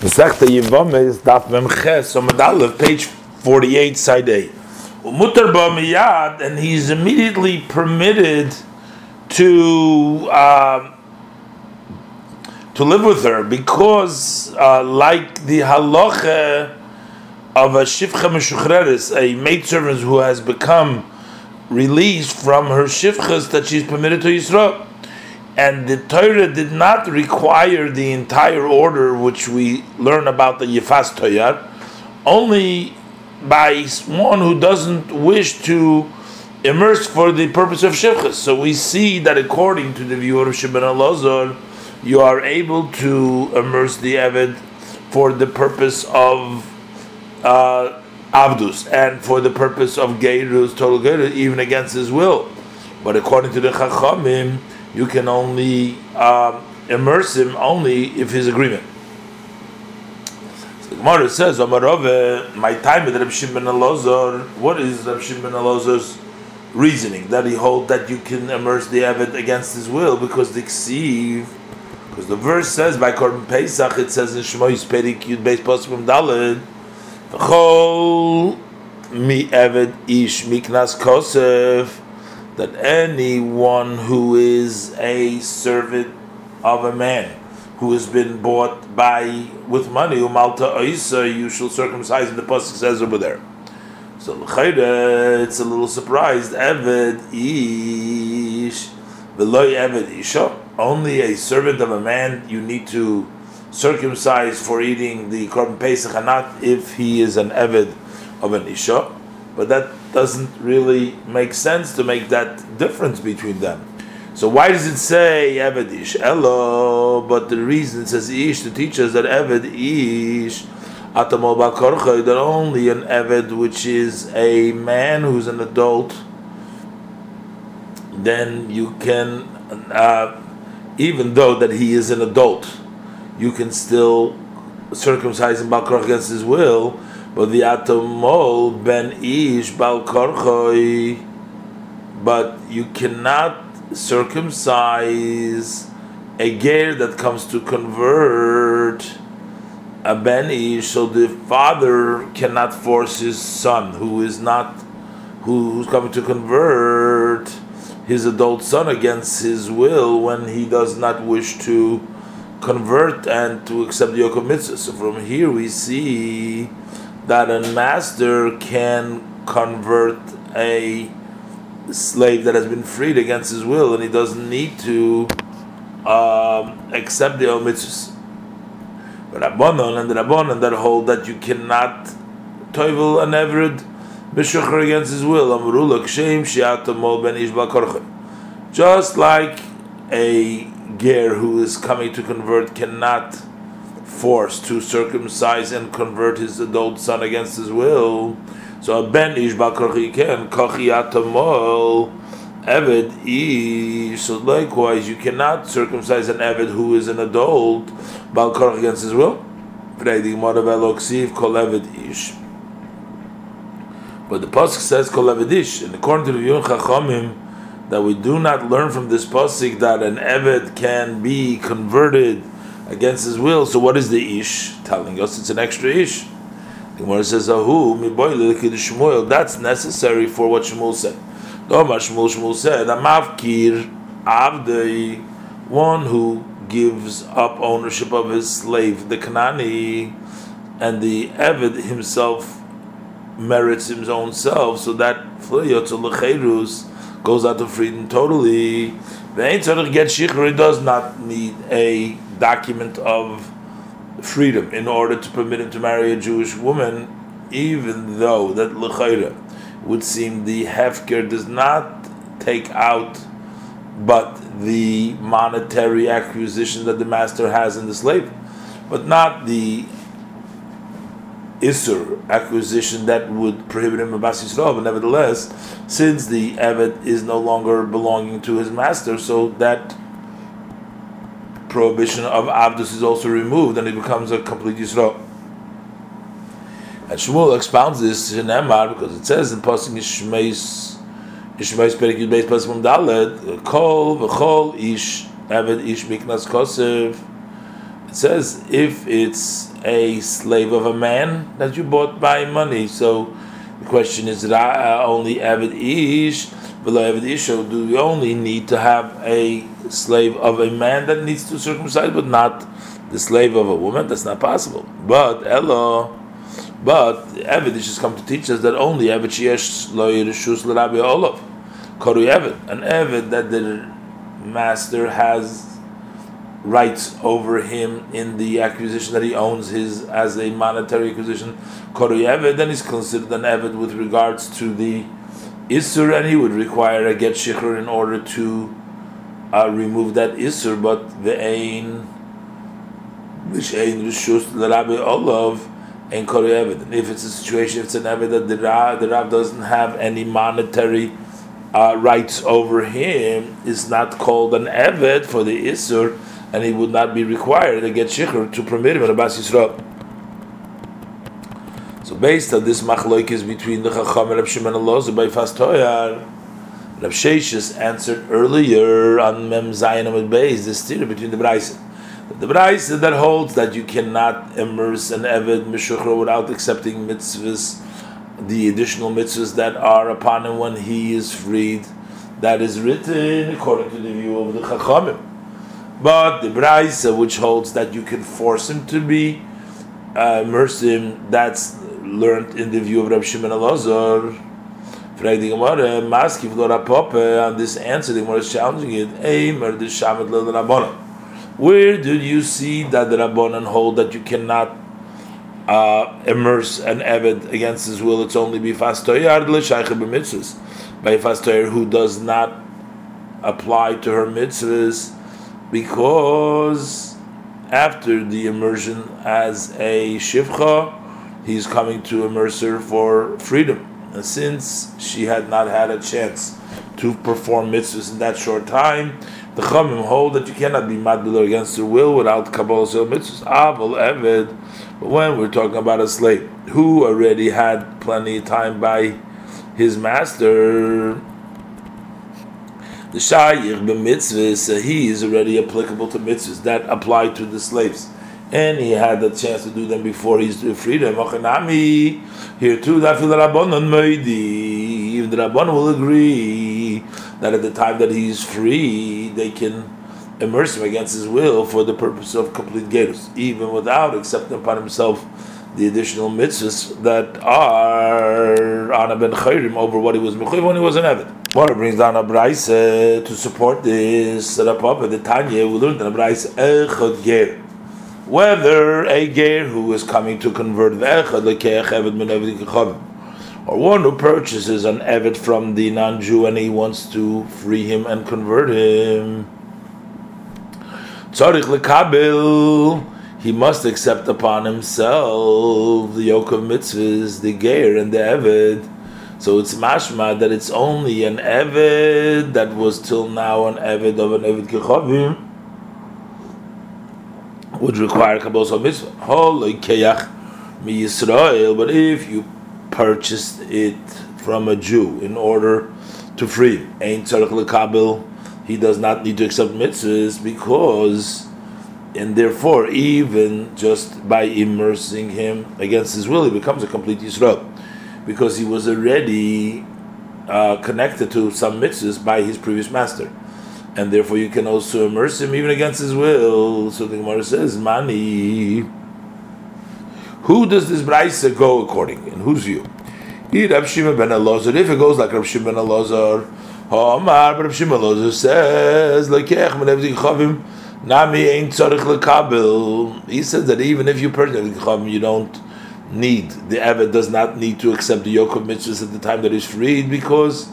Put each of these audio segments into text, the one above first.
Masechta Yivamis, Daf Memches, Aleph, page 48, side A. Umutar miyad, and he's immediately permitted to uh, to live with her because, uh, like the halacha of a shivcha meshuchreres, a maidservant who has become released from her shivchas, that she's permitted to Yisrael and the Torah did not require the entire order which we learn about the Yefas Toyar, only by one who doesn't wish to immerse for the purpose of Shevchas. So we see that according to the view of Shimon Elazar, you are able to immerse the Eved for the purpose of uh, Abdus and for the purpose of Geirus, total Geirus, even against his will. But according to the Chachamim, you can only um, immerse him only if his agreement. The Gemara says, my time with Reb Shimon Elazar, what is Reb Shimon Elazar's reasoning? That he hold that you can immerse the Avid against his will because the Ksiv, because the verse says by Korban Pesach, it says in Shmoyis Perik Yud Beis Poskim Daled, V'chol mi Avid ish miknas kosef, that anyone who is a servant of a man who has been bought by with money, umalta oisa, you shall circumcise, and the pasuk says over there. So it's a little surprised. Eved ish veloy eved isha. Only a servant of a man you need to circumcise for eating the korban pesach, and not if he is an eved of an isha. But that doesn't really make sense to make that difference between them. So why does it say Eved Ish? But the reason it says Ish to teach us that Eved Ish that only an Eved, which is a man who's an adult, then you can, uh, even though that he is an adult, you can still circumcise him Bakorcha against his will but the atomol ben ish bal korchoi, but you cannot circumcise a ger that comes to convert a ben ish. So the father cannot force his son, who is not, who's coming to convert his adult son against his will when he does not wish to convert and to accept the yoke of mitzvah. So from here we see that a master can convert a slave that has been freed against his will, and he doesn't need to um, accept the mitzvahs. But Rabbanon and Rabbanon that hold that you cannot toivel an eved mishacher against his will. Just like a ger who is coming to convert cannot forced to circumcise and convert his adult son against his will. So a ben ish bakochi ken kochi atamol eved ish. So likewise, you cannot circumcise an eved who is an adult balkorach against his will. But the pasuk says kol evedish, and according to the Yun that we do not learn from this pasuk that an eved can be converted against his will. So what is the ish telling us? It's an extra ish. The Gemara says, "Ahu Shmuel." That's necessary for what Shmuel said. Doma Shmuel Shmuel said, "Amavkir avdei," one who gives up ownership of his slave, the Kanani, and the Eved himself merits his own self, so that goes out of freedom totally. The Ain't get does not need a document of freedom in order to permit him to marry a Jewish woman, even though that L'chayra would seem the Hefker does not take out but the monetary acquisition that the master has in the slave, but not the Isser acquisition that would prohibit him of Yisrael, but nevertheless, since the Evet is no longer belonging to his master, so that prohibition of Abdus is also removed and it becomes a complete Yisrael. And Shmuel expounds this in Emar because it says in Pasuk Yishmeis Yishmeis Perik Yud Beis Pasuk Dalet Kol v'Chol Ish Eved Ish Miknas Kosev. It says if it's a slave of a man that you bought by money. So the question is, uh, only Avid Ish, below Avid Ish, do we only need to have a slave of a man that needs to circumcise, but not the slave of a woman? That's not possible. But Elo, but Ish has come to teach us that only Avid Shiesh Lo Yerishus L'Rabbi Olav, Koru Avid, an Avid that the master has rights over him in the acquisition that he owns his as a monetary acquisition, Koru then he's considered an Evid with regards to the Isur, and he would require a get shikhr in order to uh, remove that Isur, but the Ein, Vishain Rishus, the Rabbi Olav, and Koru And if it's a situation, if it's an Evid that the Rav, the Rav doesn't have any monetary uh, rights over him, is not called an Evid for the Isur and he would not be required to get shikhr to permit him in Abbas Yisrael. So based on this machloikis between the Chacham and Reb Shimon Elazar by Fas Toyar, Reb Sheshes answered earlier on Mem Zayin Amid Beis, the steer between the Braisa. The Braisa that holds that you cannot immerse an Eved Meshuchra without accepting mitzvahs, the additional mitzvahs that are upon him when he is freed, that is written according to the view of the Chachamim. But the Braisa, which holds that you can force him to be uh, immerse that's learned in the view of Rabbi Shimon Elazar. Frag the Gemara, Maskiv lo Rapope, on this answer, the Gemara is challenging it. Eimer the Shamet lo Rabbanon. Where did you see that the Rabbanon hold that you cannot uh, immerse an Eved against his will? It's only be fastoyar l'shaycha b'mitzvahs. By fastoyar who does not apply to her mitzvahs because after the immersion as a shivcha, he's coming to immerse her for freedom. And since she had not had a chance to perform mitzvahs in that short time, the Chamim hold that you cannot be madbil against her will without Kabbalah Sil mitzvahs. Aval Eved. But when we're talking about a slave who already had plenty of time by his master, the shayich b'mitzvahs, uh, he is already applicable to mitzvahs that apply to the slaves. And he had the chance to do them before he's freedom. Here too, that the Rabbanon Meidi. If the Rabbanon will agree that at the time that he's free, they can immerse him against his will for the purpose of complete gerus, even without accepting upon himself the additional mitzvahs that are on a ben chayrim over what he was mechuyev when he was an. What it brings down a brayse to support this Rapapa, the Tanya, we learned in a brayse echad ger. Whether a ger who is coming to convert the echad lekeach eved min or one who purchases an eved from the non-Jew and he wants to free him and convert him. Tzarich lekabil he must accept upon himself the yoke of mitzvahs, the ger and the eved. So it's mashma that it's only an eved that was till now an eved of an eved kechavim would require kabbalah of mitzvah. Holy keyach mi Yisrael. But if you purchased it from a Jew in order to free, ain't tzarich lekabel. He does not need to accept mitzvahs because and therefore, even just by immersing him against his will, he becomes a complete Yisrael, because he was already uh, connected to some mitzvahs by his previous master, and therefore you can also immerse him even against his will. So the Gemara says, "Mani." Who does this brayse go according? Shimon ben Elazar. If it goes like Rab Shimon ben Elazar, Omar, Rab Shimon Elazar says, "Lekech men chavim." Nami ain't tzarich lekabil. He says that even if you purchase you don't need the Eved does not need to accept the yoke of mitzvahs at the time that he's freed because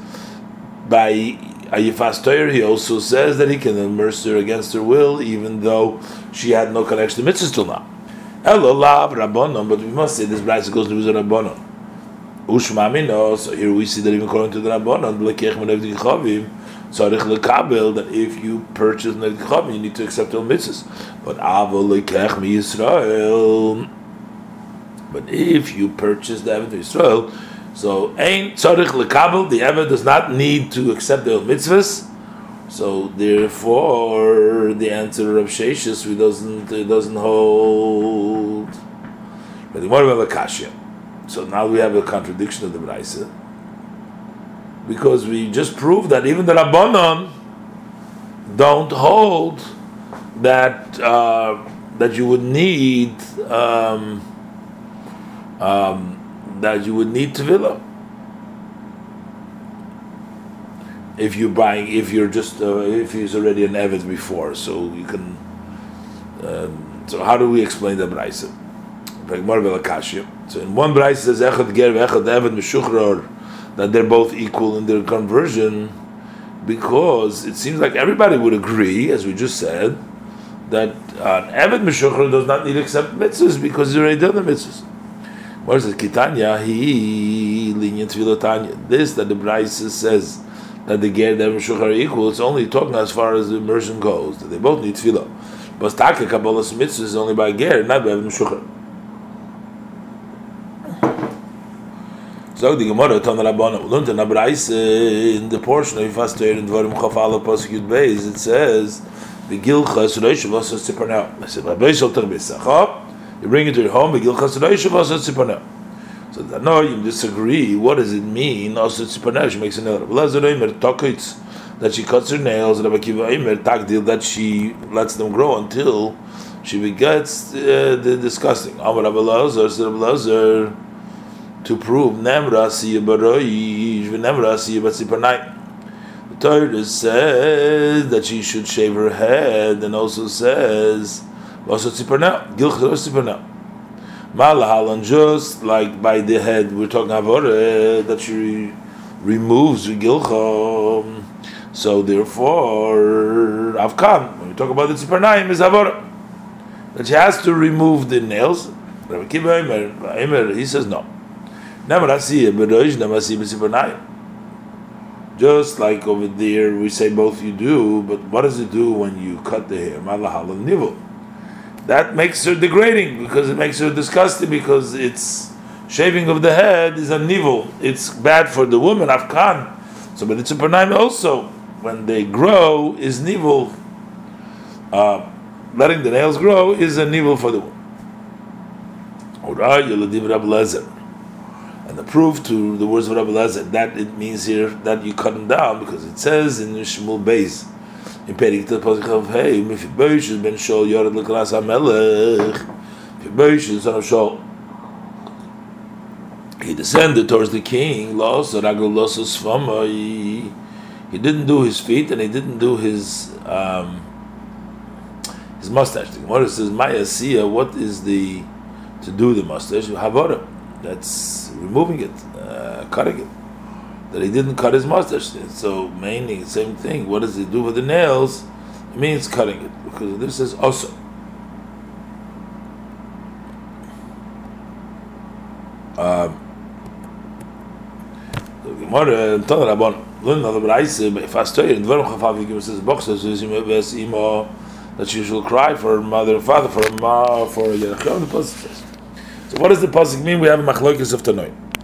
by Ayifas Torah he also says that he can immerse her against her will even though she had no connection to mitzvahs till now. Elolav rabbonon, but we must say this bride goes to the rabbonon. Ushmamino. So here we see that even according to the rabbonon, blekech menev chavim that if you purchase nedcham, you need to accept all mitzvahs. But avol lekech Yisrael. But if you purchase the Eved Yisrael, so ain't tzarich lekabel, the Eved does not need to accept the mitzvahs. So therefore, the answer of Sheshis we doesn't it doesn't hold. But the Kasha. So now we have a contradiction of the Braisa. Because we just proved that even the Rabbanon don't hold that uh, that you would need um, um, that you would need tevilah if you're buying if you're just uh, if he's already an avid before, so you can. Um, so how do we explain the brayse? So in one brayse says echad ger echad meshuchrar that they're both equal in their conversion because it seems like everybody would agree, as we just said, that an avid Meshuchar does not need to accept mitzvahs because he's already done the mitzvahs. Is it? Kitanya, he lenient tanya. This that the brayse says that the Ger and Meshuchar are equal, it's only talking as far as the immersion goes, that they both need tevilah. But Taka Kabbalah's mitzvahs is only by Ger, not by Meshuchar. Zog die Gemara tan Rabbana und in Abreis in the portion of fast there in Dvarim Chafala Yud Beis it says the Gilchas Reish was Tziparnel. I said Rabbi Shal Ter Besach. You bring it to your home the Gilchas Reish was Tziparnel. So that no, you disagree. What does it mean? Also she makes a nail. That she cuts her nails. Rabbi Kiva Eimer Takdil that she lets them grow until she begets uh, the disgusting. Amar Rabbi Lazar, Rabbi Lazar to prove Nemra Siyabaroish, Nemra Siyabatsipanai. The Torah says that she should shave her head, and also says, also Tziparna, Gilchel Tziparna. Malahalan, just like by the head, we're talking about uh, that she removes Gilchel. So therefore, Avkan, when we talk about the Tziparnaim, is Avora. That she has to remove the nails. Rabbi Kiva he says no. Just like over there, we say both you do, but what does it do when you cut the hair? That makes her degrading because it makes her disgusting because it's shaving of the head is a nivel. It's bad for the woman, Afkan. So, but it's a pranayim also. When they grow, is nivel. Uh, letting the nails grow is a nivel for the woman. And the proof to the words of Rabbi Lazar that it means here that you cut them down because it says in Shmuel Beis in Perik the of Hey been Shol Yored son of Shol he descended towards the king Los Ragul Los he, didn't do his feet and he didn't do his um, his mustache. The Gemara says Sia what is the to do the mustache? Havara. That's removing it, uh, cutting it. That he didn't cut his mustache. So mainly same thing. What does he do with the nails? It means cutting it because this is also. Um, I that she should cry for her mother and father, for ma, for Yerachim, so what does the pasuk mean? We have a machlokes of Tanoim.